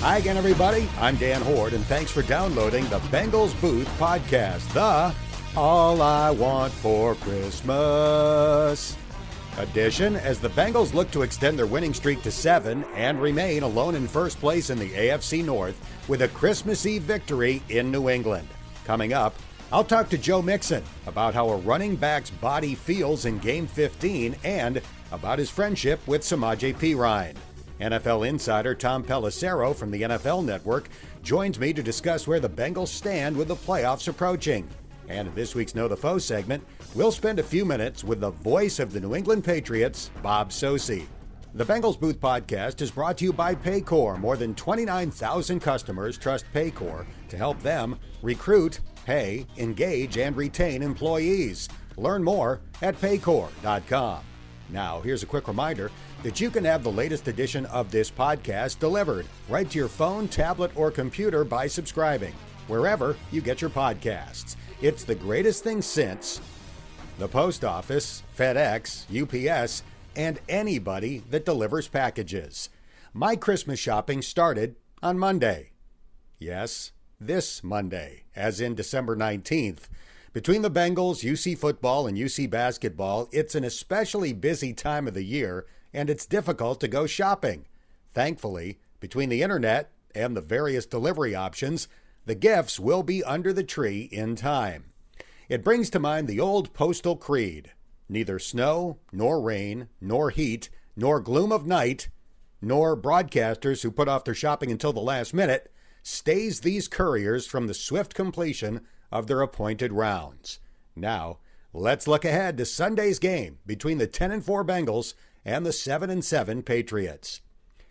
Hi again, everybody. I'm Dan Hoard, and thanks for downloading the Bengals Booth podcast, the All I Want for Christmas edition, as the Bengals look to extend their winning streak to seven and remain alone in first place in the AFC North with a Christmas Eve victory in New England. Coming up, I'll talk to Joe Mixon about how a running back's body feels in Game 15 and about his friendship with Samaje Perine. NFL insider Tom Pelissero from the NFL Network joins me to discuss where the Bengals stand with the playoffs approaching. And in this week's Know the Foe segment, we'll spend a few minutes with the voice of the New England Patriots, Bob Socci. The Bengals Booth podcast is brought to you by Paycor. More than 29,000 customers trust Paycor to help them recruit, pay, engage, and retain employees. Learn more at paycor.com. Now, here's a quick reminder that you can have the latest edition of this podcast delivered right to your phone, tablet, or computer by subscribing wherever you get your podcasts. It's the greatest thing since the post office, FedEx, UPS, and anybody that delivers packages. My Christmas shopping started on Monday. Yes, this Monday, as in December 19th. Between the Bengals, UC football, and UC basketball, it's an especially busy time of the year and it's difficult to go shopping. Thankfully, between the internet and the various delivery options, the gifts will be under the tree in time. It brings to mind the old postal creed neither snow, nor rain, nor heat, nor gloom of night, nor broadcasters who put off their shopping until the last minute stays these couriers from the swift completion of their appointed rounds. Now, let's look ahead to Sunday's game between the 10 and 4 Bengals and the 7 and 7 Patriots.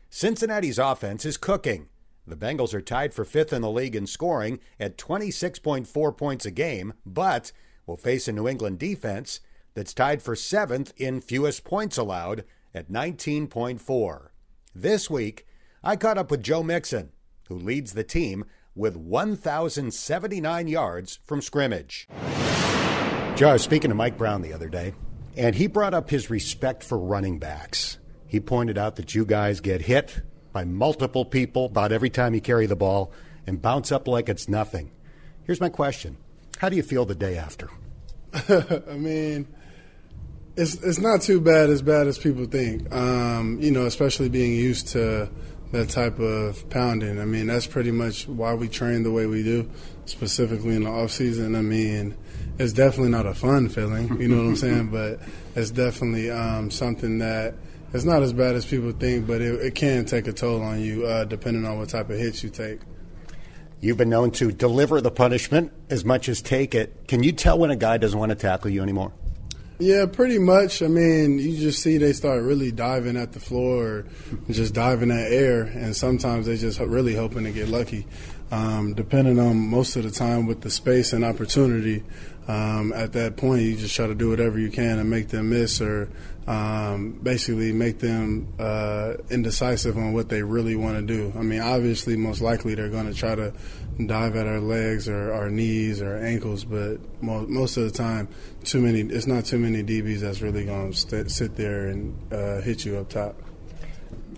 Cincinnati's offense is cooking. The Bengals are tied for fifth in the league in scoring at 26.4 points a game, but will face a New England defense that's tied for seventh in fewest points allowed at 19.4. This week, I caught up with Joe Mixon, who leads the team with 1,079 yards from scrimmage. Joe, I was speaking to Mike Brown the other day, and he brought up his respect for running backs. He pointed out that you guys get hit by multiple people about every time you carry the ball and bounce up like it's nothing. Here's my question How do you feel the day after? I mean, it's it's not too bad as bad as people think. Um, you know, especially being used to that type of pounding. I mean, that's pretty much why we train the way we do, specifically in the off season. I mean, it's definitely not a fun feeling, you know what I'm saying? But it's definitely um, something that it's not as bad as people think, but it, it can take a toll on you uh, depending on what type of hits you take. You've been known to deliver the punishment as much as take it. Can you tell when a guy doesn't want to tackle you anymore? Yeah, pretty much. I mean, you just see they start really diving at the floor or just diving at air, and sometimes they just really hoping to get lucky. Um, depending on most of the time with the space and opportunity, um, at that point you just try to do whatever you can and make them miss or um, basically make them uh, indecisive on what they really want to do. I mean, obviously, most likely they're going to try to dive at our legs or our knees or ankles, but most of the time, too many. It's not too many DBs that's really going to st- sit there and uh, hit you up top.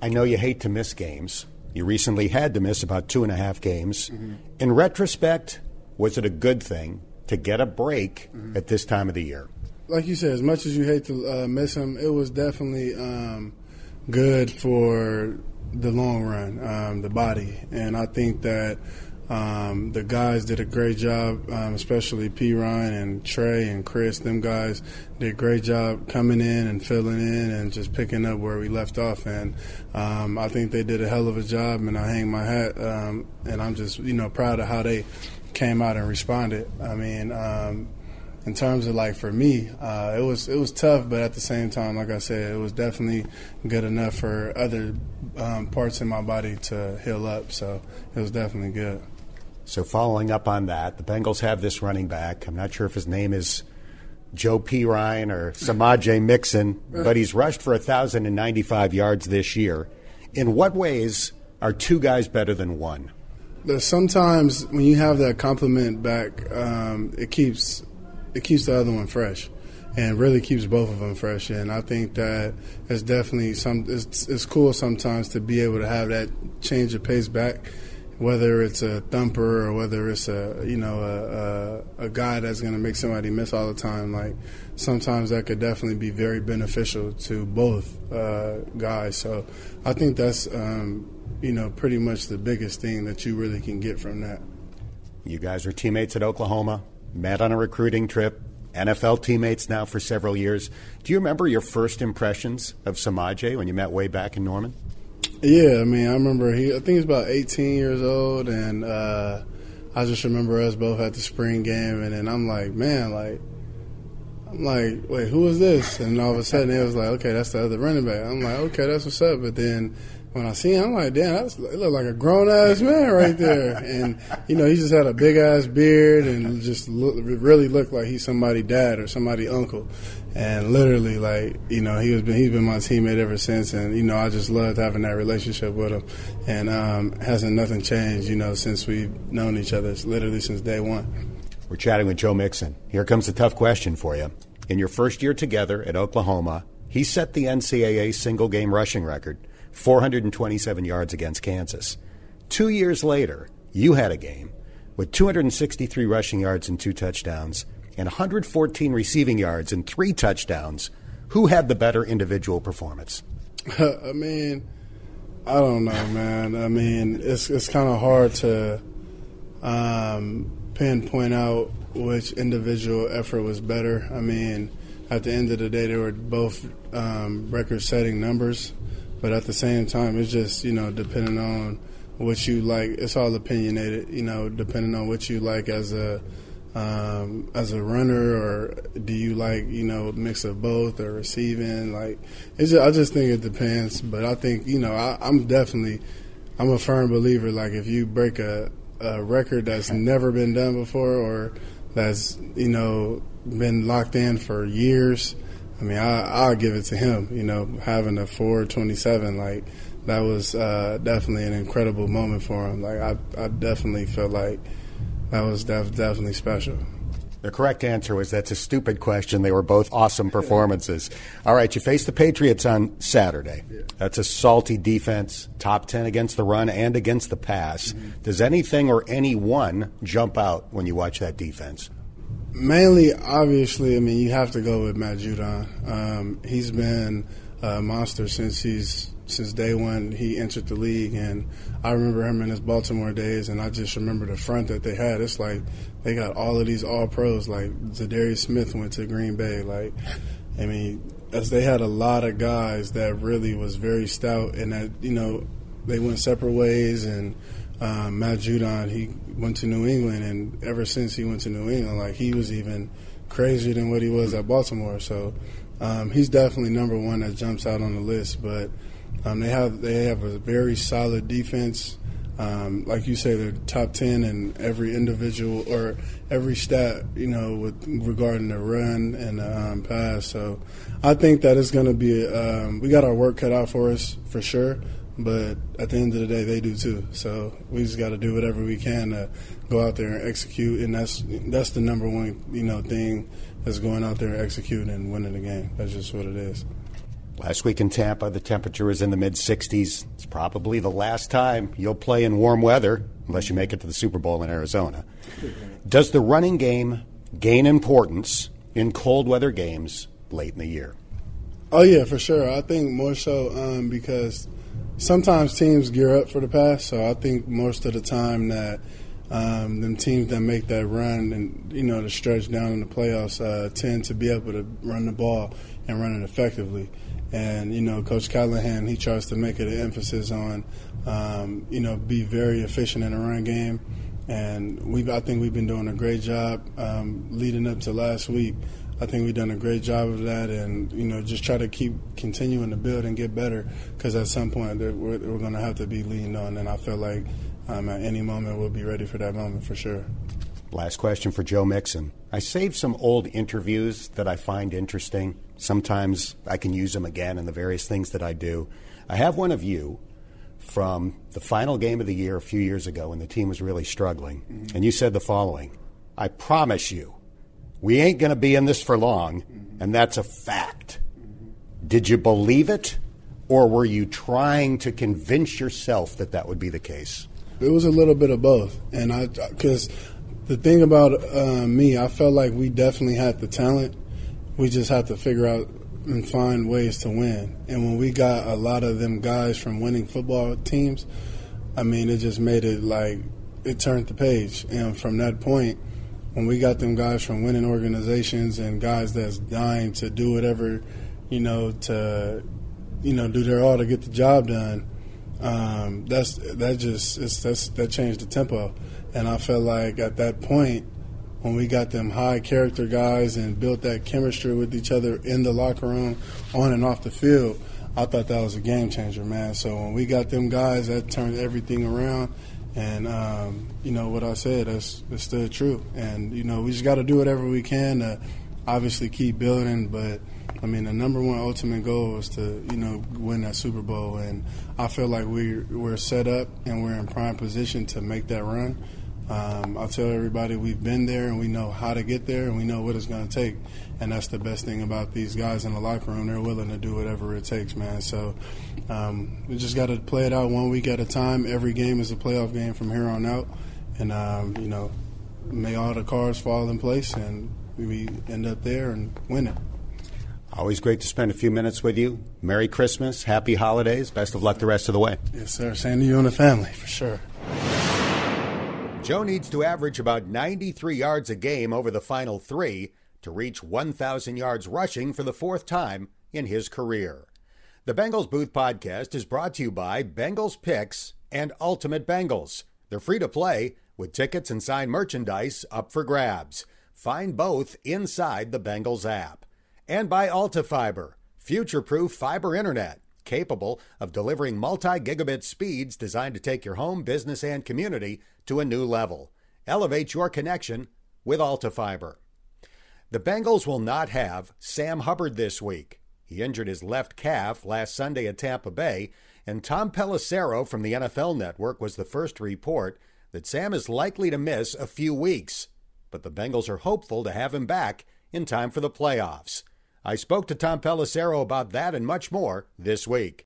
I know you hate to miss games. You recently had to miss about two and a half games. Mm-hmm. In retrospect, was it a good thing to get a break mm-hmm. at this time of the year? Like you said, as much as you hate to uh, miss him, it was definitely um, good for the long run, um, the body, and I think that um, the guys did a great job, um, especially Perine and Trey and Chris. Them guys did a great job coming in and filling in and just picking up where we left off. And um, I think they did a hell of a job, and I hang my hat. Um, and I'm just you know proud of how they came out and responded. I mean, um, in terms of like for me, uh, it was it was tough, but at the same time, like I said, it was definitely good enough for other um, parts in my body to heal up. So it was definitely good. So following up on that, the Bengals have this running back. I'm not sure if his name is Joe Perine or Samaje Mixon, but he's rushed for 1,095 yards this year. In what ways are two guys better than one? Sometimes when you have that complement back, um, it keeps it keeps the other one fresh. and really keeps both of them fresh. And I think that it's definitely some. It's, it's cool sometimes to be able to have that change of pace back, whether it's a thumper or whether it's a you know a, a, a guy that's going to make somebody miss all the time. Like sometimes that could definitely be very beneficial to both uh, guys. So I think that's um, you know pretty much the biggest thing that you really can get from that. You guys are teammates at Oklahoma, met on a recruiting trip, NFL teammates now for several years. Do you remember your first impressions of Samaje when you met way back in Norman? Yeah, I mean, I remember he. I think he's about 18 years old, and uh, I just remember us both at the spring game, and then I'm like, man, like, I'm like, wait, who is this? And all of a sudden, it was like, okay, that's the other running back. I'm like, okay, that's what's up. But then when I see him, I'm like, damn, that's, it looked like a grown ass man right there. and you know, he just had a big ass beard and just look, really looked like he's somebody dad or somebody uncle. And literally, like you know, he was been, he's been my teammate ever since. And you know, I just loved having that relationship with him. And um, hasn't nothing changed, you know, since we've known each other. It's literally since day one. We're chatting with Joe Mixon. Here comes a tough question for you. In your first year together at Oklahoma, he set the NCAA single game rushing record 427 yards against Kansas. Two years later, you had a game with 263 rushing yards and two touchdowns and 114 receiving yards and three touchdowns. Who had the better individual performance? I mean, I don't know, man. I mean, it's it's kind of hard to um, pinpoint out which individual effort was better. I mean, at the end of the day, they were both um, record-setting numbers. But at the same time, it's just you know depending on what you like. It's all opinionated, you know, depending on what you like as a um, as a runner, or do you like you know mix of both or receiving? Like, it's just, I just think it depends. But I think you know I, I'm definitely I'm a firm believer. Like if you break a, a record that's never been done before, or that's you know been locked in for years I mean, I, I'll give it to him. You know, having a 427, like, that was uh, definitely an incredible moment for him. Like, I, I definitely felt like that was def- definitely special. The correct answer was that's a stupid question. They were both awesome performances. All right, you face the Patriots on Saturday. That's a salty defense, top 10 against the run and against the pass. Mm-hmm. Does anything or anyone jump out when you watch that defense? Mainly, obviously, I mean, you have to go with Matt Judon. Um, he's been a monster since he's since day one he entered the league, and I remember him in his Baltimore days, and I just remember the front that they had. It's like they got all of these All Pros. Like Za'Darius Smith went to Green Bay. Like, I mean, as they had a lot of guys that really was very stout, and that you know they went separate ways, and um, Matt Judon, he went to New England, and ever since he went to New England, like he was even crazier than what he was at Baltimore. So um, he's definitely number one that jumps out on the list. But um, they have they have a very solid defense. Um, like you say, they're top ten in every individual or every stat, you know, with regarding the run and the um, pass. So I think that it's going to be. Um, we got our work cut out for us for sure. But at the end of the day, they do too. So we just got to do whatever we can to go out there and execute, and that's that's the number one you know thing is going out there and executing and winning the game. That's just what it is. Last week in Tampa, the temperature was in the mid 60s. It's probably the last time you'll play in warm weather, unless you make it to the Super Bowl in Arizona. Does the running game gain importance in cold weather games late in the year? Oh yeah, for sure. I think more so um, because sometimes teams gear up for the pass. So I think most of the time that um, them teams that make that run and you know the stretch down in the playoffs uh, tend to be able to run the ball and run it effectively. And you know, Coach Callahan he tries to make it an emphasis on um, you know be very efficient in the run game. And we I think we've been doing a great job um, leading up to last week I think we've done a great job of that, and you know, just try to keep continuing to build and get better. Because at some point, we're, we're going to have to be leaned on, and I feel like um, at any moment we'll be ready for that moment for sure. Last question for Joe Mixon. I saved some old interviews that I find interesting. Sometimes I can use them again in the various things that I do. I have one of you from the final game of the year a few years ago when the team was really struggling, mm-hmm. and you said the following I promise you we ain't going to be in this for long, and that's a fact. Did you believe it, or were you trying to convince yourself that that would be the case? It was a little bit of both, and I because the thing about uh, me, I felt like we definitely had the talent. We just had to figure out and find ways to win. And when we got a lot of them guys from winning football teams, I mean, it just made it like it turned the page. And from that point, when we got them guys from winning organizations and guys that's dying to do whatever, you know, to you know do their all to get the job done, um, that's that just it's, that's that changed the tempo. And I felt like at that point, when we got them high character guys and built that chemistry with each other in the locker room, on and off the field, I thought that was a game changer, man. So when we got them guys, that turned everything around. And um, you know what I said, that's, that's still true. And you know we just got to do whatever we can to obviously keep building. But I mean, the number one ultimate goal is to you know win that Super Bowl, and I feel like we we're set up and we're in prime position to make that run. Um, I'll tell everybody we've been there and we know how to get there and we know what it's going to take. And that's the best thing about these guys in the locker room. They're willing to do whatever it takes, man. So um, we just got to play it out one week at a time. Every game is a playoff game from here on out. And, um, you know, may all the cards fall in place and we end up there and win it. Always great to spend a few minutes with you. Merry Christmas, happy holidays, best of luck the rest of the way. Yes, sir. Same to you and the family, for sure. Joe needs to average about 93 yards a game over the final three to reach 1,000 yards rushing for the fourth time in his career. The Bengals Booth podcast is brought to you by Bengals Picks and Ultimate Bengals. They're free to play with tickets and signed merchandise up for grabs. Find both inside the Bengals app. And by AltaFiber, future proof fiber internet capable of delivering multi gigabit speeds designed to take your home, business, and community to a new level. Elevate your connection with AltaFiber. The Bengals will not have Sam Hubbard this week. He injured his left calf last Sunday at Tampa Bay, and Tom Pelissero from the NFL Network was the first to report that Sam is likely to miss a few weeks. But the Bengals are hopeful to have him back in time for the playoffs. I spoke to Tom Pelissero about that and much more this week.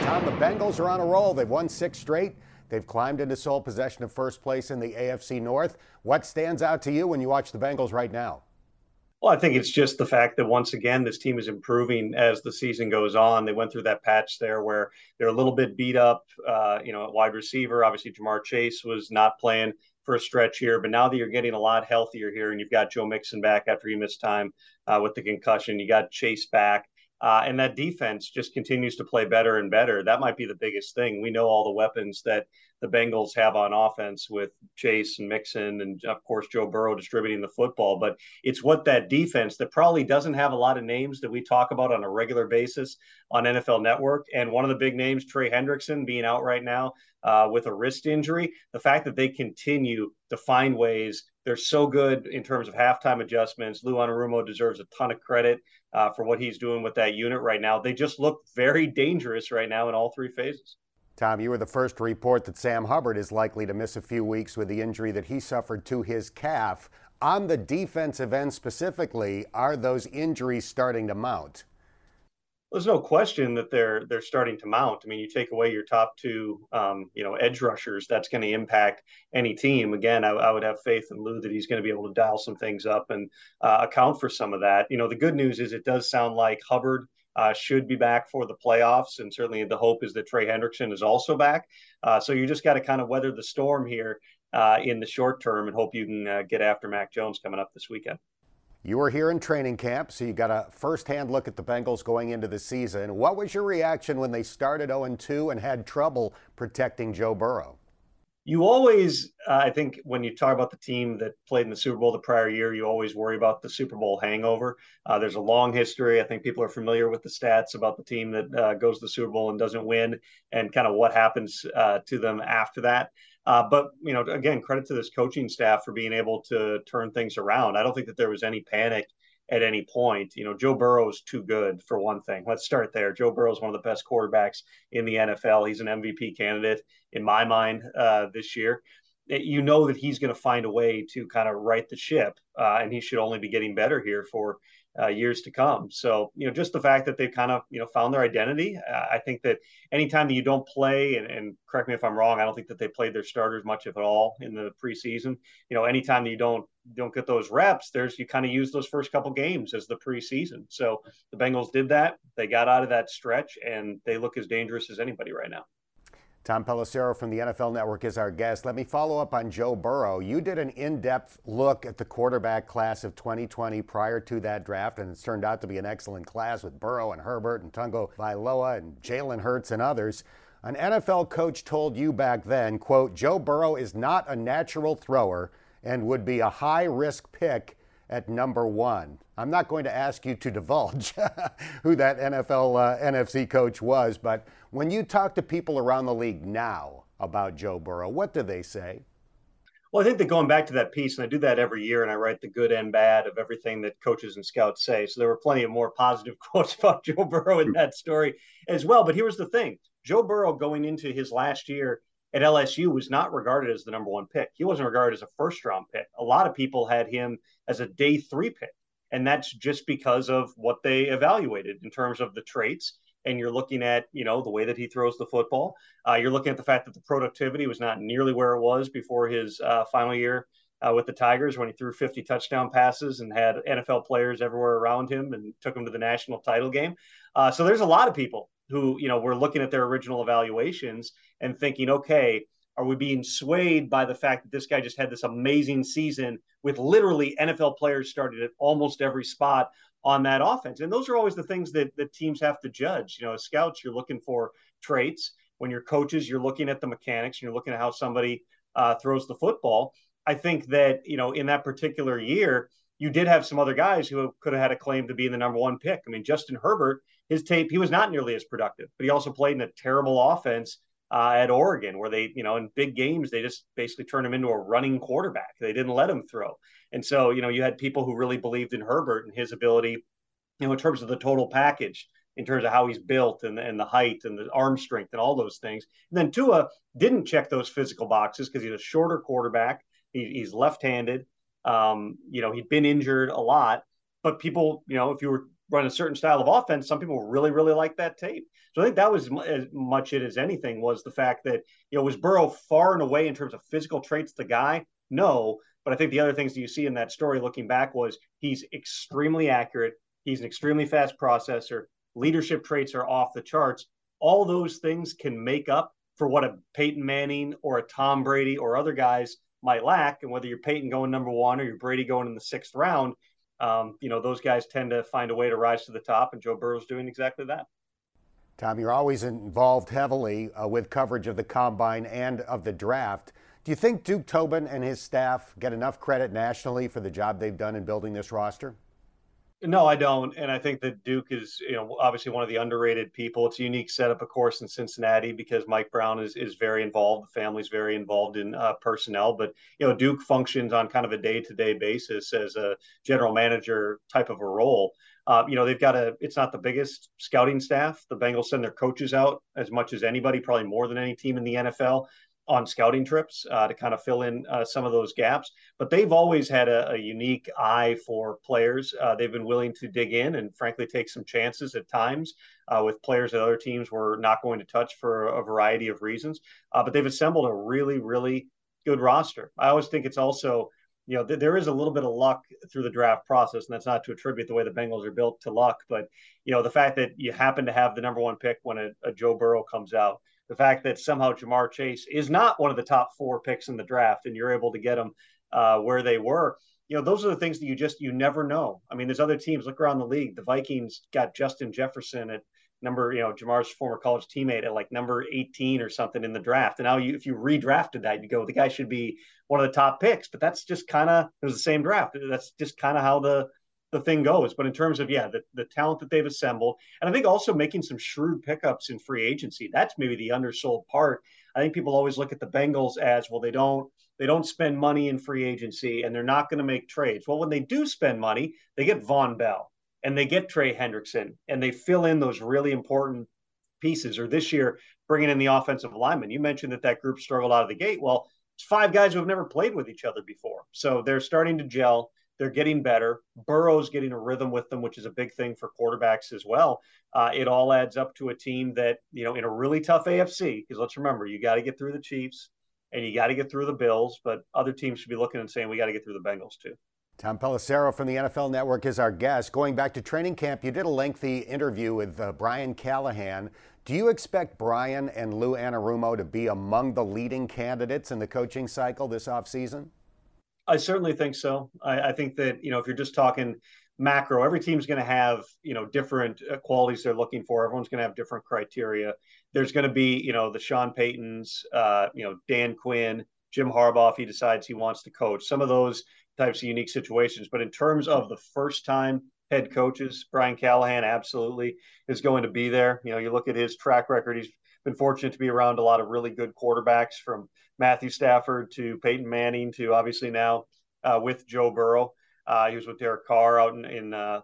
Tom, the Bengals are on a roll. They've won six straight. They've climbed into sole possession of first place in the AFC North. What stands out to you when you watch the Bengals right now? Well, I think it's just the fact that once again, this team is improving as the season goes on. They went through that patch there where they're a little bit beat up, uh, you know, at wide receiver. Obviously, Ja'Marr Chase was not playing for a stretch here, but now that you're getting a lot healthier here and you've got Joe Mixon back after he missed time uh, with the concussion, you got Chase back. Uh, and that defense just continues to play better and better. That might be the biggest thing. We know all the weapons that the Bengals have on offense with Chase and Mixon, and of course Joe Burrow distributing the football. But it's what that defense that probably doesn't have a lot of names that we talk about on a regular basis on NFL Network. And one of the big names, Trey Hendrickson, being out right now uh, with a wrist injury. The fact that they continue to find ways. They're so good in terms of halftime adjustments. Lou Anarumo deserves a ton of credit uh, for what he's doing with that unit right now. They just look very dangerous right now in all three phases. Tom, you were the first to report that Sam Hubbard is likely to miss a few weeks with the injury that he suffered to his calf. On the defensive end specifically, are those injuries starting to mount? There's no question that they're they're starting to mount. I mean, you take away your top two, um, you know, edge rushers, that's going to impact any team. Again, I, I, would have faith in Lou that he's going to be able to dial some things up and uh, account for some of that. You know, the good news is it does sound like Hubbard uh, should be back for the playoffs. And certainly the hope is that Trey Hendrickson is also back. Uh, so you just got to kind of weather the storm here uh, in the short term and hope you can uh, get after Mac Jones coming up this weekend. You were here in training camp, so you got a firsthand look at the Bengals going into the season. What was your reaction when they started 0 2 and had trouble protecting Joe Burrow? you always, uh, I think, when you talk about the team that played in the Super Bowl the prior year, you always worry about the Super Bowl hangover. Uh, there's a long history. I think people are familiar with the stats about the team that uh, goes to the Super Bowl and doesn't win, and kind of what happens uh, to them after that. Uh, but you know, again, credit to this coaching staff for being able to turn things around. I don't think that there was any panic at any point. You know, Joe Burrow is too good for one thing. Let's start there. Joe Burrow is one of the best quarterbacks in the NFL. He's an MVP candidate in my mind uh, this year. you know that he's going to find a way to kind of right the ship, uh, and he should only be getting better here for uh, years to come. So, you know, just the fact that they've kind of, you know, found their identity. Uh, I think that anytime that you don't play, and, and, correct me if I'm wrong, I don't think that they played their starters much if at all in the preseason. You know, anytime that you don't don't get those reps, there's you kind of use those first couple games as the preseason. So the Bengals did that. They got out of that stretch, and they look as dangerous as anybody right now. Tom Pelissero from the NFL Network is our guest. Let me follow up on Joe Burrow. You did an in depth look at the quarterback class of 2020 prior to that draft, and it's turned out to be an excellent class with Burrow and Herbert and Tua Tagovailoa and Jalen Hurts and others. An NFL coach told you back then, quote, Joe Burrow is not a natural thrower and would be a high risk pick at number one. I'm not going to ask you to divulge who that NFL uh, NFC coach was, but when you talk to people around the league now about Joe Burrow, what do they say? Well, I think that going back to that piece, and I do that every year, and I write the good and bad of everything that coaches and scouts say. So there were plenty of more positive quotes about Joe Burrow in that story as well. But here's the thing Joe Burrow going into his last year at LSU was not regarded as the number one pick. He wasn't regarded as a first round pick. A lot of people had him as a day three pick. And that's just because of what they evaluated in terms of the traits. And you're looking at, you know, the way that he throws the football. Uh, you're looking at the fact that the productivity was not nearly where it was before his uh, final year uh, with the Tigers when he threw 50 touchdown passes and had NFL players everywhere around him and took him to the national title game. Uh, so there's a lot of people who you know were looking at their original evaluations and thinking, okay, are we being swayed by the fact that this guy just had this amazing season with literally NFL players started at almost every spot on that offense? And those are always the things that, that teams have to judge. You know, as scouts, you're looking for traits. When you're coaches, you're looking at the mechanics and you're looking at how somebody uh, throws the football. I think that, you know, in that particular year, you did have some other guys who could have had a claim to being the number one pick. I mean, Justin Herbert, his tape, he was not nearly as productive, but he also played in a terrible offense uh, at Oregon, where they, you know, in big games, they just basically turned him into a running quarterback. They didn't let him throw. And so, you know, you had people who really believed in Herbert and his ability, you know, in terms of the total package, in terms of how he's built and, and the height and the arm strength and all those things. And then Tua didn't check those physical boxes because he's a shorter quarterback. He, he's left handed. Um, you know, he'd been injured a lot, but people, you know, if you were running a certain style of offense, some people really, really like that tape. So I think that was as much it as anything was the fact that, you know, was Burrow far and away in terms of physical traits the guy? No. But I think the other things that you see in that story looking back was he's extremely accurate. He's an extremely fast processor. Leadership traits are off the charts. All those things can make up for what a Peyton Manning or a Tom Brady or other guys might lack. And whether you're Peyton going number one or you're Brady going in the sixth round, um, you know, those guys tend to find a way to rise to the top, and Joe Burrow's doing exactly that. Tom, you're always involved heavily uh, with coverage of the combine and of the draft. Do you think Duke Tobin and his staff get enough credit nationally for the job they've done in building this roster? No, I don't. And I think that Duke is, you know, obviously one of the underrated people. It's a unique setup, of course, in Cincinnati because Mike Brown is, is very involved. The family's very involved in uh, personnel. But, you know, Duke functions on kind of a day to day basis as a general manager type of a role. Uh, you know, they've got a, it's not the biggest scouting staff. The Bengals send their coaches out as much as anybody, probably more than any team in the NFL on scouting trips uh, to kind of fill in uh, some of those gaps. But they've always had a, a unique eye for players. Uh, they've been willing to dig in and, frankly, take some chances at times uh, with players that other teams were not going to touch for a variety of reasons. Uh, but they've assembled a really, really good roster. I always think it's also you know, th- there is a little bit of luck through the draft process, and that's not to attribute the way the Bengals are built to luck, but you know, the fact that you happen to have the number one pick when a, a Joe Burrow comes out, the fact that somehow Ja'Marr Chase is not one of the top four picks in the draft, and you're able to get them uh, where they were. You know, those are the things that you just you never know. I mean, there's other teams. Look around the league. The Vikings got Justin Jefferson at number, you know, Ja'Marr's former college teammate at like number 18 or something in the draft. And now you, if you redrafted that, you go, the guy should be one of the top picks. But that's just kind of it was the same draft. That's just kind of how the the thing goes. But in terms of yeah, the, the talent that they've assembled, and I think also making some shrewd pickups in free agency. That's maybe the undersold part. I think people always look at the Bengals as well. They don't they don't spend money in free agency, and they're not going to make trades. Well, when they do spend money, they get Vonn Bell and they get Trey Hendrickson, and they fill in those really important pieces. Or this year, bringing in the offensive lineman. You mentioned that that group struggled out of the gate. Well, it's five guys who have never played with each other before. So they're starting to gel. They're getting better. Burrow's getting a rhythm with them, which is a big thing for quarterbacks as well. Uh, it all adds up to a team that, you know, in a really tough AFC, because let's remember, you got to get through the Chiefs and you got to get through the Bills, but other teams should be looking and saying, we got to get through the Bengals too. Tom Pelissero from the NFL Network is our guest. Going back to training camp, you did a lengthy interview with uh, Brian Callahan. Do you expect Brian and Lou Anarumo to be among the leading candidates in the coaching cycle this offseason? I certainly think so. I, I, think that, you know, if you're just talking macro, every team's going to have, you know, different uh, qualities they're looking for. Everyone's going to have different criteria. There's going to be, you know, the Sean Paytons, uh, you know, Dan Quinn, Jim Harbaugh, if he decides he wants to coach. Some of those types of unique situations. But in terms of the first time head coaches, Brian Callahan absolutely is going to be there. You know, you look at his track record, he's been fortunate to be around a lot of really good quarterbacks from Matthew Stafford to Peyton Manning to obviously now uh, with Joe Burrow. Uh, he was with Derek Carr out in, in uh,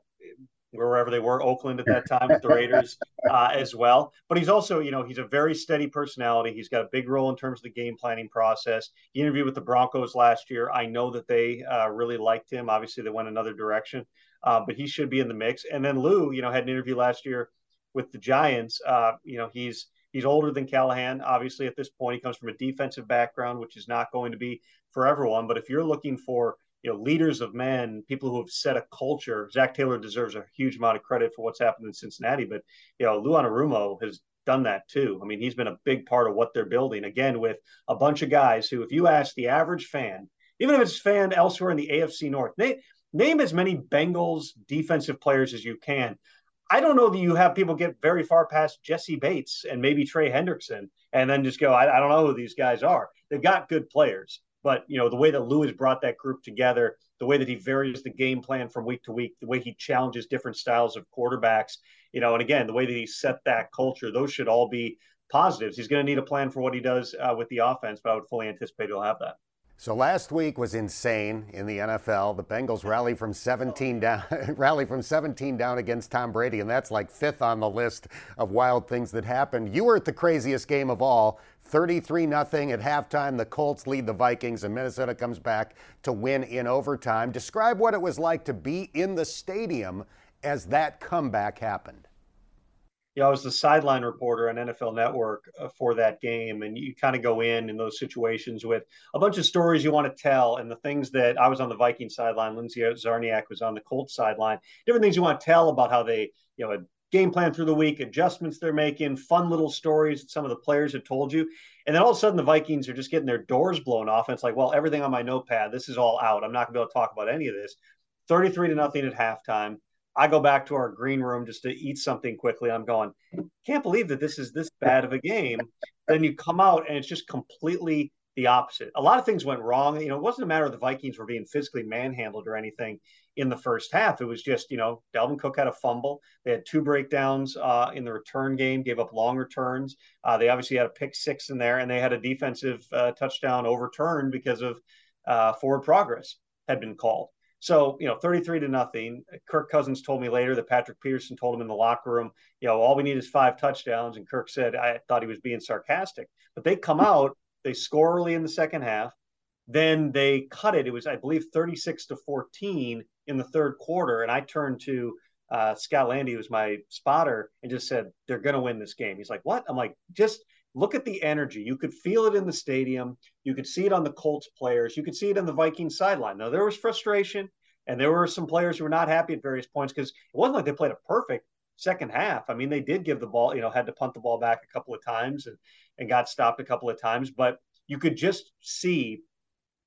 wherever they were, Oakland at that time with the Raiders uh, as well. But he's also, you know, he's a very steady personality. He's got a big role in terms of the game planning process. He interviewed with the Broncos last year. I know that they uh, really liked him. Obviously, they went another direction, uh, but he should be in the mix. And then Lou, you know, had an interview last year with the Giants. Uh, you know, he's he's older than Callahan. Obviously, at this point, he comes from a defensive background, which is not going to be for everyone. But if you're looking for you know, leaders of men, people who have set a culture. Zac Taylor deserves a huge amount of credit for what's happened in Cincinnati, but you know, Lou Anarumo has done that too. I mean, he's been a big part of what they're building. Again, with a bunch of guys who, if you ask the average fan, even if it's fan elsewhere in the AFC North, name, name as many Bengals defensive players as you can. I don't know that you have people get very far past Jessie Bates and maybe Trey Hendrickson and then just go, I, I don't know who these guys are. They've got good players. But you know the way that Lou has brought that group together, the way that he varies the game plan from week to week, the way he challenges different styles of quarterbacks, you know, and again the way that he set that culture, those should all be positives. He's going to need a plan for what he does uh, with the offense, but I would fully anticipate he'll have that. So last week was insane in the NFL. The Bengals rally from 17 down, rally from 17 down against Tom Brady, and that's like fifth on the list of wild things that happened. You were at the craziest game of all. 33 nothing at halftime. The Colts lead the Vikings, and Minnesota comes back to win in overtime. Describe what it was like to be in the stadium as that comeback happened you know, I was the sideline reporter on NFL Network uh, for that game, and you kind of go in in those situations with a bunch of stories you want to tell, and the things that I was on the Viking sideline, Lindsay Czarniak was on the Colts sideline, different things you want to tell about how they, you know, game plan through the week, adjustments they're making, fun little stories that some of the players had told you. And then all of a sudden the Vikings are just getting their doors blown off. And it's like, well, everything on my notepad, this is all out. I'm not gonna be able to talk about any of this. 33 to nothing at halftime. I go back to our green room just to eat something quickly. I'm going, can't believe that this is this bad of a game. Then you come out and it's just completely the opposite. A lot of things went wrong. You know, it wasn't a matter of the Vikings were being physically manhandled or anything in the first half. It was just, you know, Dalvin Cook had a fumble. They had two breakdowns uh, in the return game, gave up long returns. Uh, they obviously had a pick six in there, and they had a defensive uh, touchdown overturned because of uh, forward progress had been called. So, you know, 33 to nothing. Kirk Cousins told me later that Patrick Peterson told him in the locker room, you know, all we need is five touchdowns. And Kirk said, I thought he was being sarcastic. But they come out, they score early in the second half. Then they cut it. It was, I believe, 36 to 14 in the third quarter. And I turned to uh, Scott Landy, who was my spotter, and just said, they're going to win this game. He's like, what? I'm like, just – look at the energy. You could feel it in the stadium. You could see it on the Colts players. You could see it on the Vikings sideline. Now, there was frustration, and there were some players who were not happy at various points because it wasn't like they played a perfect second half. I mean, they did give the ball, you know, had to punt the ball back a couple of times and, and got stopped a couple of times, but you could just see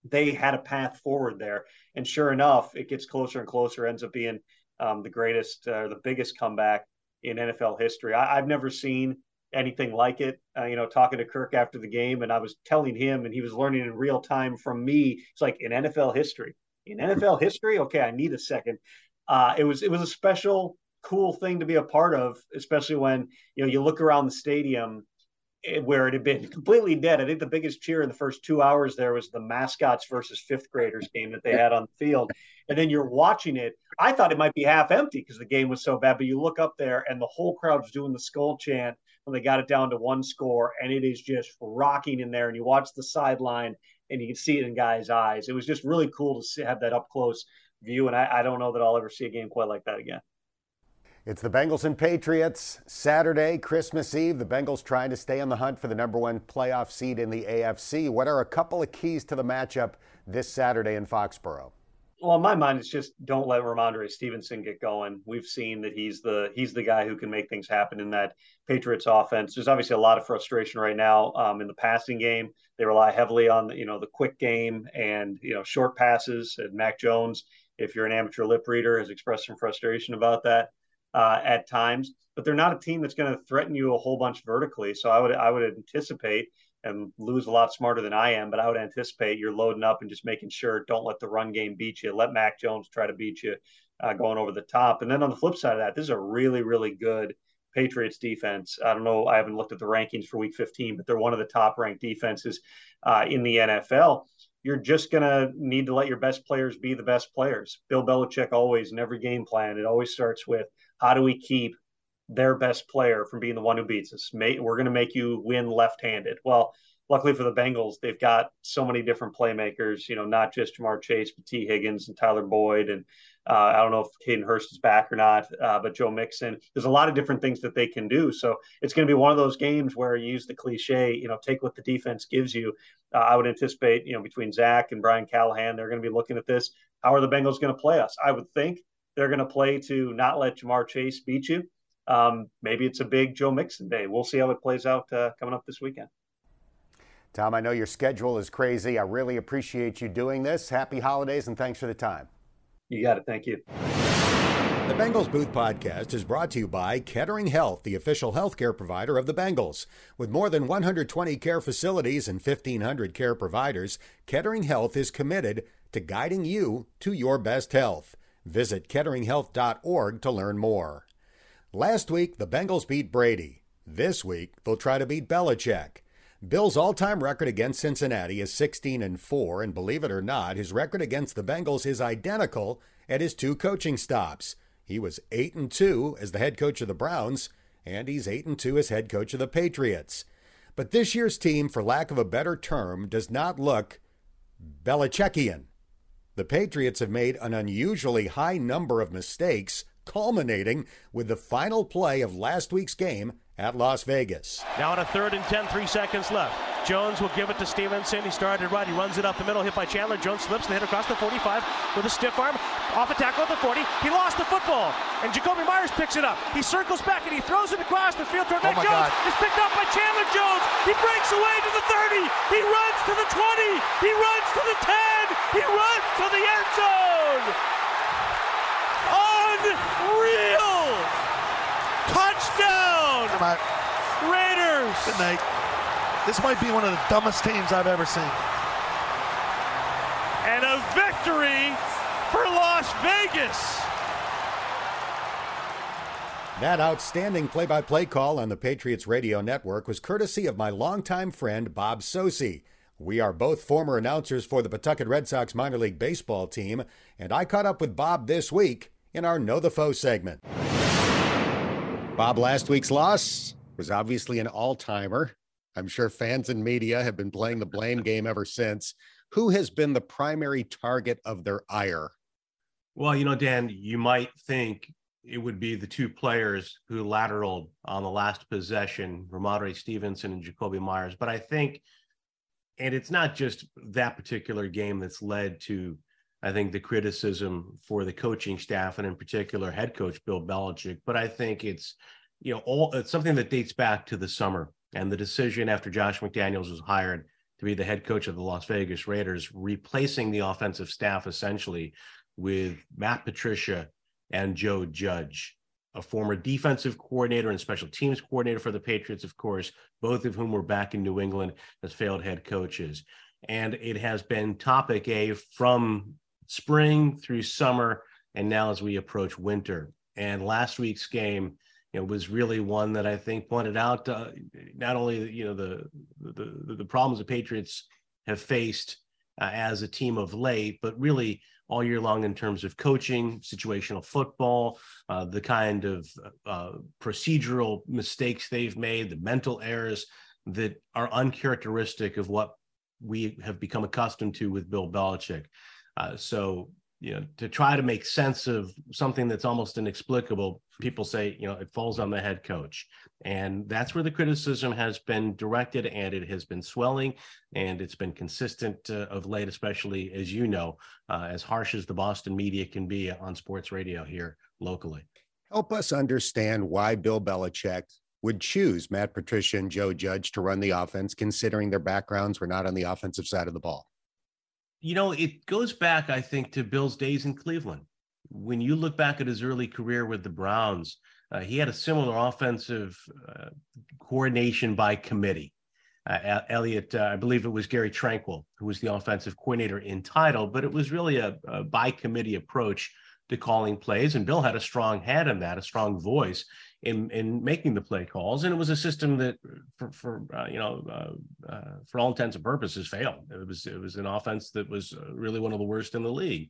they had a path forward there. And sure enough, it gets closer and closer, ends up being um, the greatest, uh, the biggest comeback in NFL history. I, have never seen anything like it. Uh, you know, talking to Kirk after the game, and I was telling him, and he was learning in real time from me. It's like in NFL history. In NFL history, okay, I need a second. Uh, it was it was a special, cool thing to be a part of, especially when you know you look around the stadium eh, where it had been completely dead. I think the biggest cheer in the first two hours there was the mascots versus fifth graders game that they had on the field. And then you're watching it. I thought it might be half empty because the game was so bad, but you look up there and the whole crowd's doing the Skol chant when they got it down to one score, and it is just rocking in there. And you watch the sideline, and you can see it in guys' eyes. It was just really cool to see, have that up close view, and I, I don't know that I'll ever see a game quite like that again. It's the Bengals and Patriots Saturday, Christmas Eve. The Bengals trying to stay on the hunt for the number one playoff seed in the AFC. What are a couple of keys to the matchup this Saturday in Foxborough? Well, in my mind, it's just don't let Rhamondre Stevenson get going. We've seen that he's the he's the guy who can make things happen in that Patriots offense. There's obviously a lot of frustration right now um, in the passing game. They rely heavily on you know the quick game and you know short passes. And Mac Jones, if you're an amateur lip reader, has expressed some frustration about that uh, at times. But they're not a team that's going to threaten you a whole bunch vertically. So I would I would anticipate and Lou's a lot smarter than I am, but I would anticipate you're loading up and just making sure don't let the run game beat you. Let Mac Jones try to beat you uh, going over the top. And then on the flip side of that, this is a really, really good Patriots defense. I don't know. I haven't looked at the rankings for week 15, but they're one of the top ranked defenses uh, in the NFL. You're just going to need to let your best players be the best players. Bill Belichick always, in every game plan, it always starts with how do we keep their best player from being the one who beats us. May, we're going to make you win left-handed. Well, luckily for the Bengals, they've got so many different playmakers. You know, not just Ja'Marr Chase, but Tee Higgins and Tyler Boyd, and uh, I don't know if Hayden Hurst is back or not, uh, but Joe Mixon. There's a lot of different things that they can do. So it's going to be one of those games where you use the cliche, you know, take what the defense gives you. Uh, I would anticipate, you know, between Zac and Brian Callahan, they're going to be looking at this. How are the Bengals going to play us? I would think they're going to play to not let Ja'Marr Chase beat you um, maybe it's a big Joe Mixon day. We'll see how it plays out uh, coming up this weekend. Tom, I know your schedule is crazy. I really appreciate you doing this. Happy holidays and thanks for the time. You got it. Thank you. The Bengals Booth podcast is brought to you by Kettering Health, the official healthcare provider of the Bengals. With more than 120 care facilities and 1,500 care providers, Kettering Health is committed to guiding you to your best health. Visit ketteringhealth.org to learn more. Last week, the Bengals beat Brady. This week, they'll try to beat Belichick. Bill's all-time record against Cincinnati is 16 and 4, and believe it or not, his record against the Bengals is identical at his two coaching stops. He was 8 and 2 as the head coach of the Browns, and he's 8 and 2 as head coach of the Patriots. But this year's team, for lack of a better term, does not look Belichickian. The Patriots have made an unusually high number of mistakes culminating with the final play of last week's game at Las Vegas. Now on a third and 10, three seconds left. Jones will give it to Stevenson. He started right. He runs it up the middle, hit by Chandler. Jones slips the hit across the 45 with a stiff arm. Off a tackle at the 40. He lost the football. And Jakobi Meyers picks it up. He circles back and he throws it across the field toward oh Mac Jones. God. It's picked up by Chandler Jones. He breaks away to the 30. He runs to the 20. He runs to the 10. He runs to the end zone. Touchdown! Raiders! Good night. This might be one of the dumbest teams I've ever seen. And a victory for Las Vegas. That outstanding play by play call on the Patriots Radio Network was courtesy of my longtime friend Bob Socci. We are both former announcers for the Pawtucket Red Sox minor league baseball team, and I caught up with Bob this week in our Know the Foe segment. Bob, last week's loss was obviously an all timer. I'm sure fans and media have been playing the blame game ever since. Who has been the primary target of their ire? Well, you know, Dan, you might think it would be the two players who lateraled on the last possession, Rhamondre Stevenson and Jakobi Meyers. But I think and it's not just that particular game that's led to I think the criticism for the coaching staff and in particular head coach Bill Belichick, but I think it's you know all it's something that dates back to the summer and the decision after Josh McDaniels was hired to be the head coach of the Las Vegas Raiders, replacing the offensive staff essentially with Matt Patricia and Joe Judge a former defensive coordinator and special teams coordinator for the Patriots, of course, both of whom were back in New England as failed head coaches. And it has been topic A from spring through summer, and now as we approach winter. And last week's game, you know, was really one that I think pointed out uh, not only you know the, the the problems the Patriots have faced uh, as a team of late, but really all year long in terms of coaching, situational football, uh, the kind of uh, procedural mistakes they've made, the mental errors that are uncharacteristic of what we have become accustomed to with Bill Belichick. Uh, so you know, to try to make sense of something that's almost inexplicable, people say, you know, it falls on the head coach. And that's where the criticism has been directed and it has been swelling and it's been consistent uh, of late, especially as you know, uh, as harsh as the Boston media can be on sports radio here locally. Help us understand why Bill Belichick would choose Matt Patricia and Joe Judge to run the offense, considering their backgrounds were not on the offensive side of the ball you know, it goes back, I think, to Bill's days in Cleveland. When you look back at his early career with the Browns, uh, he had a similar offensive uh, coordination by committee. Uh, Elliot, uh, I believe it was Gary Tranquill, who was the offensive coordinator in title, but it was really a, a by committee approach to calling plays. And Bill had a strong hand in that, a strong voice in in making the play calls, and it was a system that, for for uh, you know, uh, uh, for all intents and purposes, failed. It was it was an offense that was uh, really one of the worst in the league.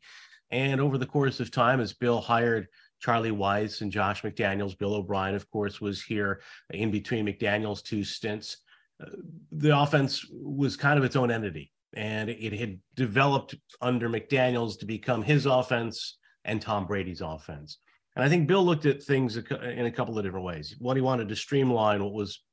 And over the course of time, as Bill hired Charlie Weis and Josh McDaniels, Bill O'Brien, of course, was here in between McDaniels' two stints. Uh, the offense was kind of its own entity, and it had developed under McDaniels to become his offense and Tom Brady's offense. And I think Bill looked at things in a couple of different ways. One, he wanted to streamline what was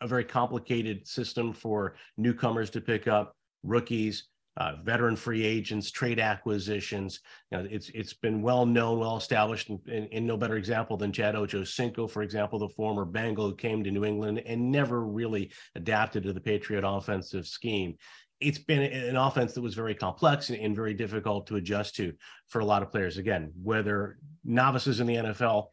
a very complicated system for newcomers to pick up, rookies, uh, veteran free agents, trade acquisitions. You know, it's it's been well known, well established, and, and, no better example than Chad Ochocinco, for example, the former Bengal who came to New England and never really adapted to the Patriot offensive scheme it's been an offense that was very complex and, and, very difficult to adjust to for a lot of players. Again, whether novices in the NFL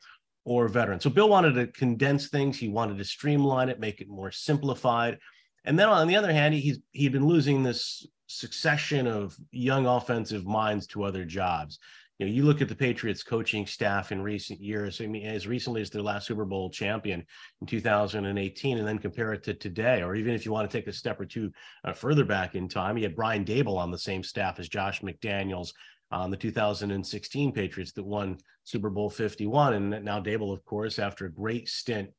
or veterans. So Bill wanted to condense things. He wanted to streamline it, make it more simplified. And then on the other hand, he's he'd been losing this succession of young offensive minds to other jobs you know, you look at the Patriots coaching staff in recent years, I mean, as recently as their last Super Bowl champion in 2018, and then compare it to today, or even if you want to take a step or two uh, further back in time, you had Brian Daboll on the same staff as Josh McDaniels on the 2016 Patriots that won Super Bowl 51. And now Daboll, of course, after a great stint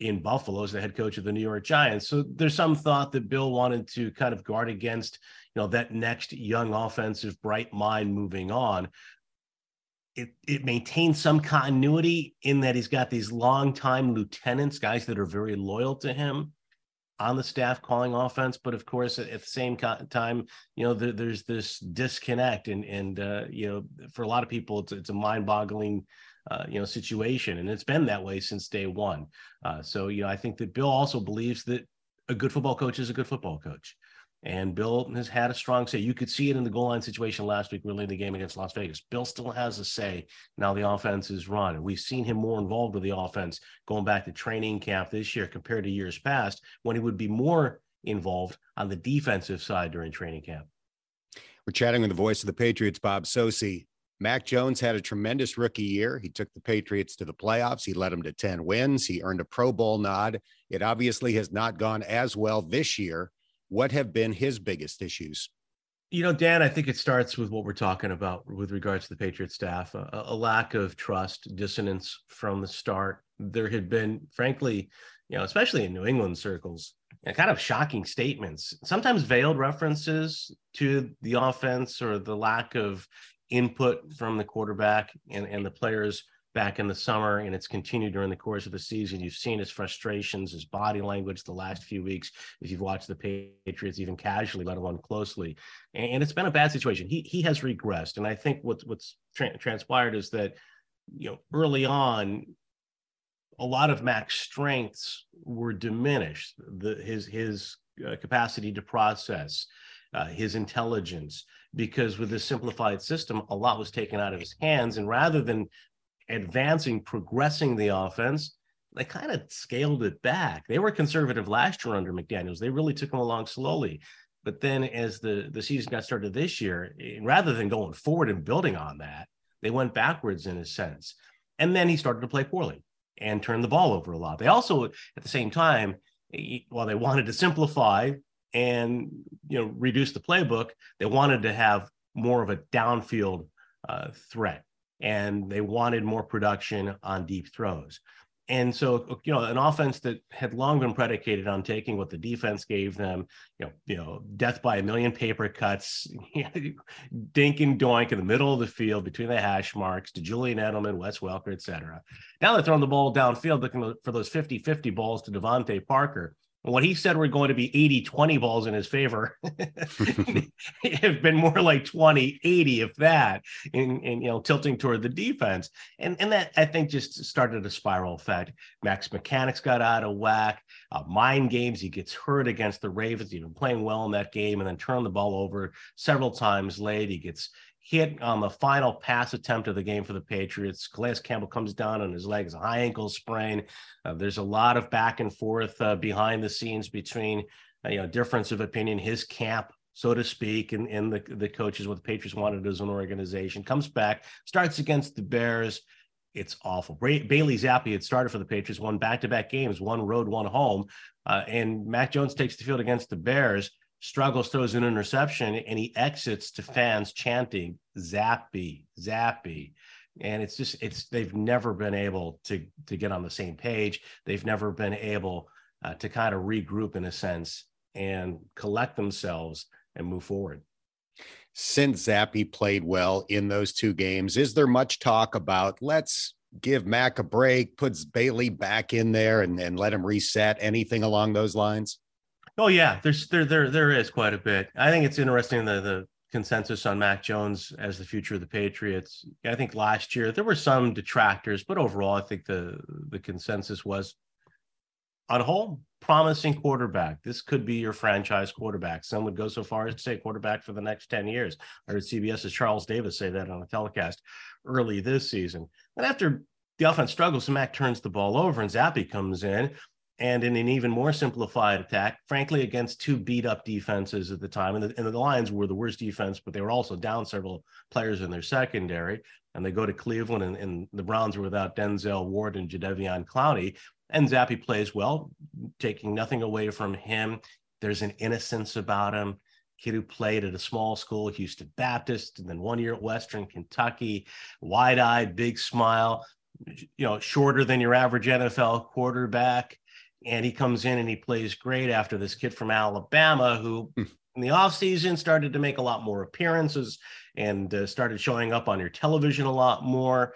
in Buffalo as the head coach of the New York Giants. So there's some thought that Bill wanted to kind of guard against, you know, that next young offensive bright mind moving on it, it maintains some continuity in that he's got these long-time lieutenants, guys that are very loyal to him on the staff calling offense. But of course, at, the same time, you know, there, there's this disconnect, and and uh, you know, for a lot of people, it's it's a mind-boggling. Uh, you know situation and it's been that way since day one uh, so you know i think that bill also believes that a good football coach is a good football coach and Bill has had a strong say. You could see it in the goal line situation last week, really in the game against Las Vegas. Bill still has a say now the offense is run. And we've seen him more involved with the offense going back to training camp this year compared to years past when he would be more involved on the defensive side during training camp. We're chatting with the voice of the Patriots, Bob Socci. Mac Jones had a tremendous rookie year. He took the Patriots to the playoffs. He led them to 10 wins. He earned a Pro Bowl nod. It obviously has not gone as well this year what have been his biggest issues? You know, Dan, I think it starts with what we're talking about with regards to the Patriot staff a, a lack of trust, dissonance from the start. There had been, frankly, you know, especially in New England circles, kind of shocking statements, sometimes veiled references to the offense or the lack of input from the quarterback and, and the players back in the summer and it's continued during the course of the season. You've seen his frustrations, his body language the last few weeks, if you've watched the Patriots even casually, let alone closely. And it's been a bad situation. He he has regressed. And I think what's what's tra- transpired is that, you know, early on, a lot of Mac's strengths were diminished. The his his uh, capacity to process, uh, his intelligence, because with this simplified system, a lot was taken out of his hands. And rather than advancing, progressing the offense, they kind of scaled it back. They were conservative last year under McDaniels. They really took them along slowly. But then as the, the season got started this year, eh, rather than going forward and building on that, they went backwards in a sense. And then he started to play poorly and turn the ball over a lot. They also, at the same time, eh, while they wanted to simplify and you know reduce the playbook, they wanted to have more of a downfield uh, threat and they wanted more production on deep throws. and so you know an offense that had long been predicated on taking what the defense gave them you know you know death by a million paper cuts dink and doink in the middle of the field between the hash marks to julian edelman wes welker etc now they're throwing the ball downfield looking for those 50-50 balls to DeVante Parker what he said were going to be 80 20 balls in his favor have been more like 20 80 if that in, in you know tilting toward the defense. And and that i think just started a spiral effect. Mac's mechanics got out of whack. Uh, mind games he gets hurt against the ravens. He's been playing well in that game and then turned the ball over several times late. He gets hit on the final pass attempt of the game for the Patriots. Calais Campbell comes down on his leg, a high ankle sprain. Uh, there's a lot of back and forth uh, behind the scenes between, uh, you know, difference of opinion, his camp, so to speak, and, and the, the coaches, what the Patriots wanted as an organization. Comes back, starts against the Bears. It's awful. Bailey Zappe had started for the Patriots, won back to back games, one road, one home. Uh, and Mac Jones takes the field against the Bears struggles, throws an interception, and he exits to fans chanting "Zappe, Zappe." and it's just it's they've never been able to to get on the same page. They've never been able uh, to kind of regroup in a sense and collect themselves and move forward. Since Zappe played well in those two games, is there much talk about let's give Mac a break, puts Bailey back in there and, and let him reset? Anything along those lines? Oh yeah, there's there there there is quite a bit. I think it's interesting the the consensus on Mac Jones as the future of the Patriots. I think last year there were some detractors, but overall I think the the consensus was on a whole promising quarterback. This could be your franchise quarterback. Some would go so far as to say quarterback for the next 10 years. I heard CBS's Charles Davis say that on a telecast early this season. And after the offense struggles, Mac turns the ball over and Zappe comes in and in an even more simplified attack, frankly, against two beat up defenses at the time. And the, and the Lions were the worst defense, but they were also down several players in their secondary. And they go to Cleveland, and, and the Browns were without Denzel Ward and Jadeveon Clowney. And Zappe plays well, taking nothing away from him. There's an innocence about him. Kid who played at a small school, Houston Baptist, and then one year at Western Kentucky, wide eyed, big smile, you know, shorter than your average NFL quarterback and he comes in and he plays great after this kid from Alabama who hmm. in the offseason started to make a lot more appearances and uh, started showing up on your television a lot more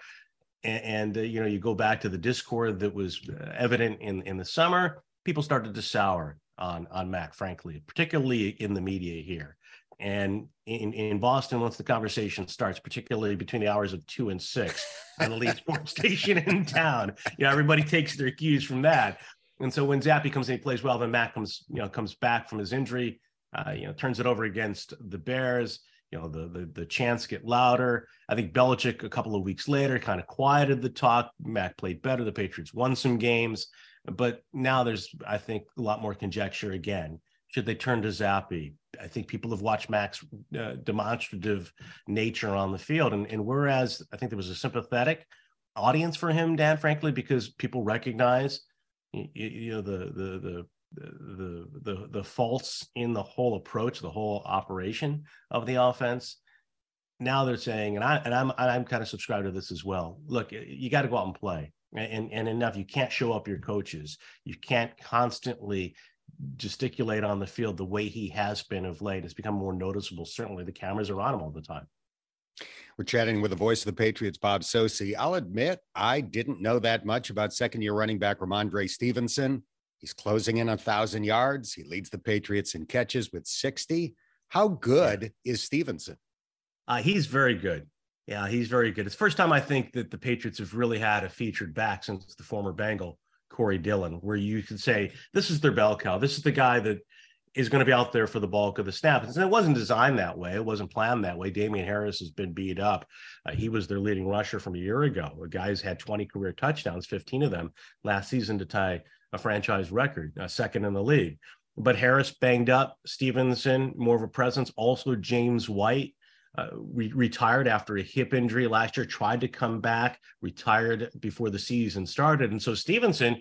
and, and uh, you know you go back to the discord that was uh, evident in in the summer people started to sour on on Mac frankly particularly in the media here and in, in Boston, once the conversation starts, particularly between the hours of two and six on the lead sports station in town, you know, everybody takes their cues from that. And so when Zappe comes in, he plays well. Then Mac comes, you know, comes back from his injury, uh, you know, turns it over against the Bears. You know, the, the the chants get louder. I think Belichick a couple of weeks later kind of quieted the talk. Mac played better. The Patriots won some games, but now there's, I think, a lot more conjecture again. Should they turn to Zappe? I think people have watched Mac's uh, demonstrative nature on the field, and and whereas I think there was a sympathetic audience for him, Dan, frankly, because people recognize you, know the the the the the the faults in the whole approach, the whole operation of the offense. Now they're saying, and I and I'm I'm kind of subscribed to this as well. Look, you got to go out and play, and and enough. You can't show up your coaches. You can't constantly gesticulate on the field the way he has been of late. It's become more noticeable. Certainly, the cameras are on him all the time. We're chatting with the voice of the Patriots, Bob Socci. I'll admit, I didn't know that much about second year running back Rhamondre Stevenson. He's closing in a thousand yards. He leads the Patriots in catches with 60. How good yeah. is Stevenson? Uh, he's very good. Yeah, he's very good. It's the first time I think that the Patriots have really had a featured back since the former Bengal, Corey Dillon, where you could say, this is their bell cow. This is the guy that is going to be out there for the bulk of the snap. And it wasn't designed that way. It wasn't planned that way. Damien Harris has been beat up. Uh, he was their leading rusher from a year ago. The guy's had 20 career touchdowns, 15 of them last season to tie a franchise record, uh, second in the league. But Harris banged up. Stevenson, more of a presence. Also, James White. Uh, re- retired after a hip injury last year, tried to come back, retired before the season started. And so Stevenson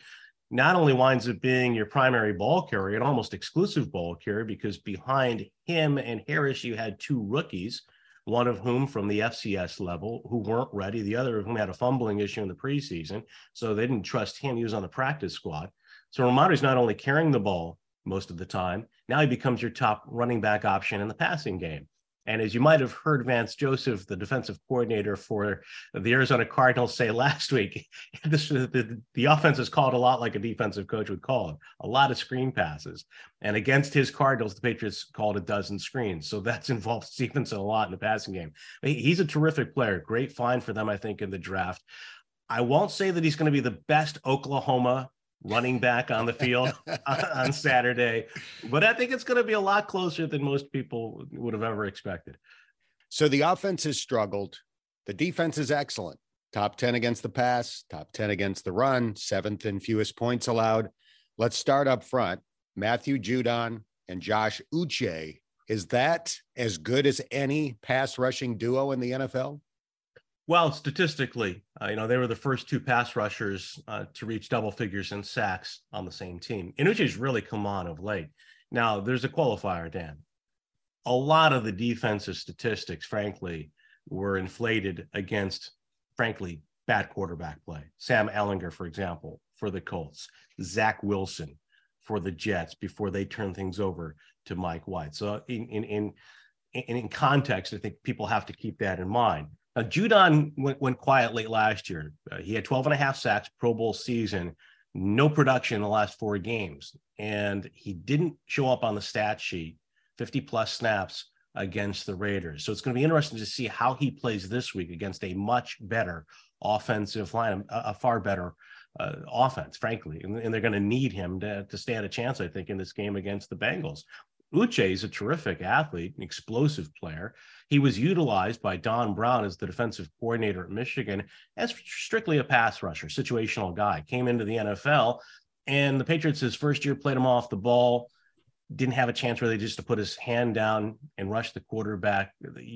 not only winds up being your primary ball carrier, an almost exclusive ball carrier, because behind him and Harris, you had two rookies, one of whom from the FCS level who weren't ready, the other of whom had a fumbling issue in the preseason. So they didn't trust him. He was on the practice squad. So Rhamondre's not only carrying the ball most of the time, now he becomes your top running back option in the passing game. And as you might have heard Vance Joseph, the defensive coordinator for the Arizona Cardinals, say last week, this, the, the offense is called a lot like a defensive coach would call it a lot of screen passes. And against his Cardinals, the Patriots called a dozen screens. So that's involved Stevenson a lot in the passing game. He's a terrific player. Great find for them, I think, in the draft. I won't say that he's going to be the best Oklahoma running back on the field on Saturday. But I think it's going to be a lot closer than most people would have ever expected. So the offense has struggled. The defense is excellent. Top 10 against the pass, top 10 against the run, seventh and fewest points allowed. Let's start up front. Matthew Judon and Josh Uche. Is that as good as any pass rushing duo in the NFL? Well, statistically, uh, you know, they were the first two pass rushers uh, to reach double figures in sacks on the same team. Inuche's really come on of late. Now, there's a qualifier, Dan. A lot of the defensive statistics, frankly, were inflated against, frankly, bad quarterback play. Sam Ehlinger, for example, for the Colts, Zach Wilson for the Jets before they turn things over to Mike White. So, in in in in context, I think people have to keep that in mind. Uh, Judon went, went quiet late last year. Uh, he had 12 and a half sacks, Pro Bowl season, no production in the last four games. And he didn't show up on the stat sheet, 50 plus snaps against the Raiders. So it's going to be interesting to see how he plays this week against a much better offensive line, a, a far better uh, offense, frankly. And, and they're going to need him to, to stand a chance, I think, in this game against the Bengals. Uche is a terrific athlete, an explosive player. He was utilized by Don Brown as the defensive coordinator at Michigan as strictly a pass rusher, situational guy. Came into the NFL, and the Patriots his first year played him off the ball. Didn't have a chance really just to put his hand down and rush the quarterback.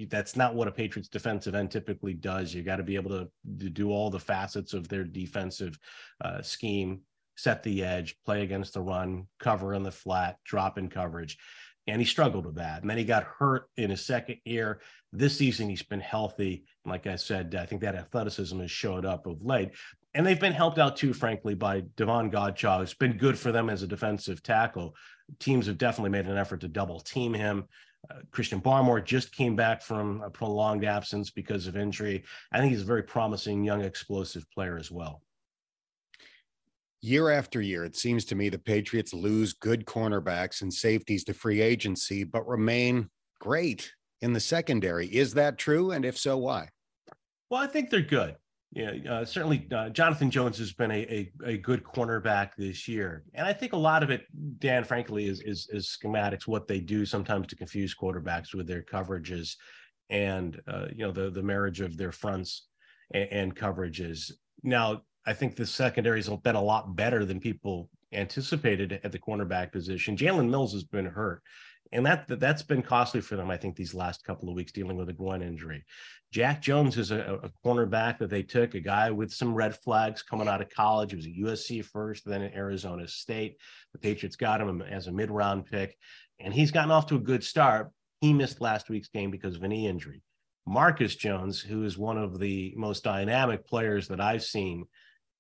That's not what a Patriots defensive end typically does. You got to be able to, to, do all the facets of their defensive uh, scheme set the edge, play against the run, cover in the flat, drop in coverage and he struggled with that. And then he got hurt in his second year. This season, he's been healthy. Like I said, I think that athleticism has showed up of late. And they've been helped out too, frankly, by Davon Godchaux. It's been good for them as a defensive tackle. Teams have definitely made an effort to double team him. Uh, Christian Barmore just came back from a prolonged absence because of injury. I think he's a very promising young explosive player as well year after year, it seems to me the Patriots lose good cornerbacks and safeties to free agency, but remain great in the secondary. Is that true? And if so, why? Well, I think they're good. Yeah, uh, certainly uh, Jonathan Jones has been a, a, a, good cornerback this year, and I think a lot of it, Dan, frankly, is, is, is schematics. What they do sometimes to confuse quarterbacks with their coverages, and uh, you know the the marriage of their fronts and, and coverages. Now, I think the secondaries will been a lot better than people anticipated at the cornerback position. Jalen Mills has been hurt, and that that's been costly for them. I think these last couple of weeks dealing with a groin injury. Jack Jones is a, a cornerback that they took, a guy with some red flags coming out of college. He was at USC first, then at Arizona State. The Patriots got him as a mid-round pick, and he's gotten off to a good start. He missed last week's game because of a knee injury. Marcus Jones, who is one of the most dynamic players that I've seen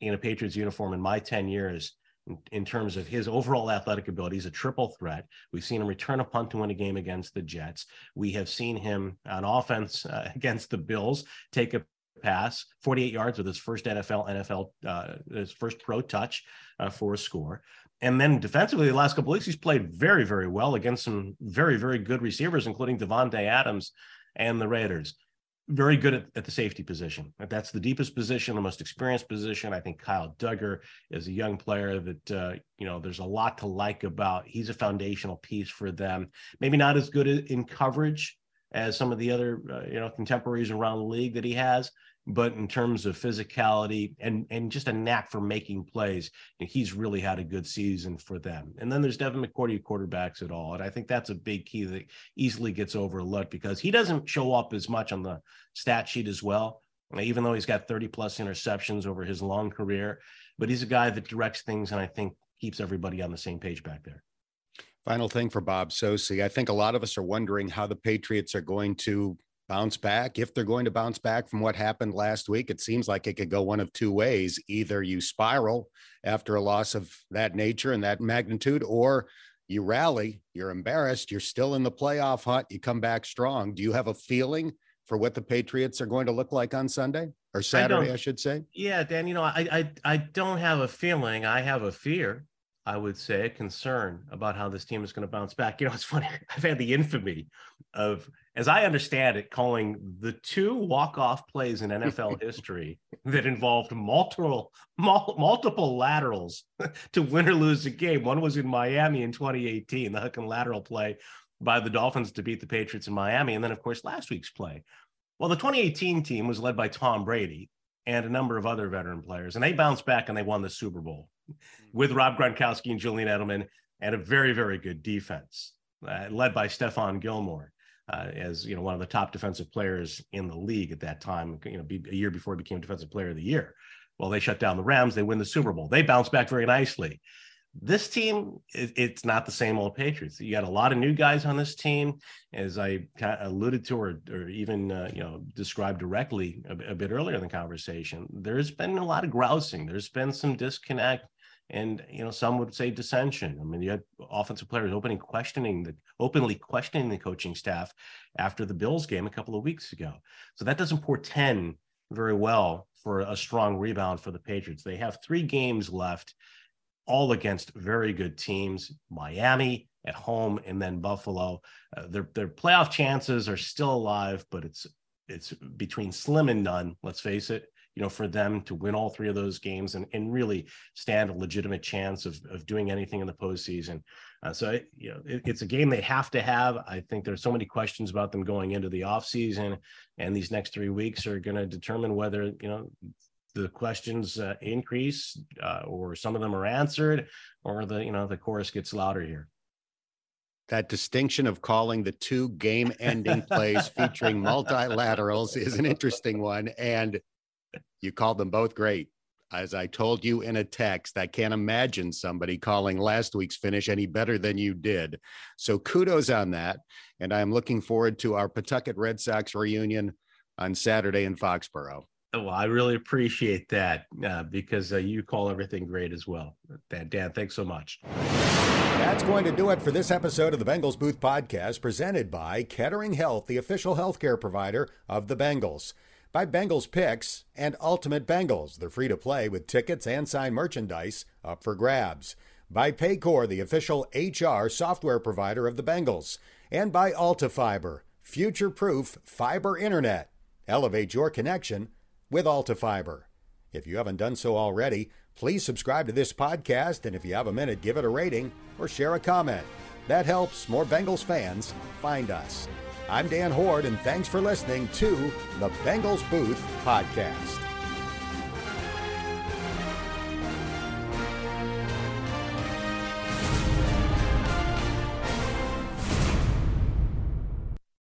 in a Patriots uniform in my 10 years in, in, terms of his overall athletic ability. He's a triple threat. We've seen him return a punt to win a game against the Jets. We have seen him on offense uh, against the Bills take a pass 48 yards with his first NFL NFL uh, his first pro touch uh, for a score. And then defensively, the last couple weeks, he's played very, very well against some very, very good receivers, including Davante Adams and the Raiders very good at, at, the safety position. That's the deepest position, the most experienced position. I think Kyle Dugger is a young player that uh, you know there's a lot to like about. He's a foundational piece for them. Maybe not as good in coverage as some of the other uh, you know contemporaries around the league that he has, but in terms of physicality and and just a knack for making plays, he's really had a good season for them. And then there's Devin McCourty quarterbacks at all, and I think that's a big key that easily gets overlooked because he doesn't show up as much on the stat sheet as well. Even though he's got 30 plus interceptions over his long career, but he's a guy that directs things and I think keeps everybody on the same page back there. Final thing for Bob Socci. I think a lot of us are wondering how the Patriots are going to bounce back? If they're going to bounce back from what happened last week, it seems like it could go one of two ways. Either you spiral after a loss of that nature and that magnitude, or you rally, you're embarrassed, you're still in the playoff hunt, you come back strong. Do you have a feeling for what the Patriots are going to look like on Sunday or Saturday, I, I should say? Yeah, Dan, you know, I, I I don't have a feeling, I have a fear. I would say a concern about how this team is going to bounce back. You know, it's funny. I've had the infamy of, as I understand it, calling the two walk-off plays in NFL history that involved multiple mul- multiple laterals to win or lose a game. One was in Miami in 2018, the hook and lateral play by the Dolphins to beat the Patriots in Miami, and then of course last week's play. Well, the 2018 team was led by Tom Brady and a number of other veteran players, and they bounced back and they won the Super Bowl with Rob Gronkowski and Julian Edelman and a very, very good defense uh, led by Stephon Gilmore. Uh, as you know, one of the top defensive players in the league at that time. You know, be, a year before he became Defensive Player of the Year. Well, they shut down the Rams. They win the Super Bowl. They bounce back very nicely. This team, it, it's not the same old Patriots. You got a lot of new guys on this team, as I kind of alluded to, or, or even uh, you know described directly a, a bit earlier in the conversation. There's been a lot of grousing. There's been some disconnect and you know some would say dissension. I mean, you had offensive players opening questioning the openly questioning the coaching staff after the Bills game a couple of weeks ago. So that doesn't portend very well for a strong rebound for the Patriots. They have three games left, all against very good teams: Miami at home and then Buffalo. Uh, their their playoff chances are still alive, but it's it's between slim and none. Let's face it you know, for them to win all three of those games and, and really stand a legitimate chance of, of doing anything in the postseason. Uh, so, it, you know, it, it's a game they have to have. I think there's so many questions about them going into the offseason, and these next three weeks are going to determine whether, you know, the questions uh, increase uh, or some of them are answered or the, you know, the chorus gets louder here that distinction of calling the two game ending plays featuring multilaterals is an interesting one. And you called them both great. As I told you in a text, I can't imagine somebody calling last week's finish any better than you did. So kudos on that. And I'm looking forward to our Pawtucket Red Sox reunion on Saturday in Foxborough. Well, I really appreciate that uh, because uh, you call everything great as well. Dan, Dan, thanks so much. That's going to do it for this episode of the Bengals Booth Podcast, presented by Kettering Health, the official healthcare provider of the Bengals by Bengals Picks and Ultimate Bengals. They're free to play with tickets and signed merchandise up for grabs. By Paycor, the official HR software provider of the Bengals. And by AltaFiber, future proof fiber internet. Elevate your connection with AltaFiber. If you haven't done so already, please subscribe to this podcast, and if you have a minute, give it a rating or share a comment. That helps more Bengals fans find us. I'm Dan Hoard, and thanks for listening to the Bengals Booth Podcast.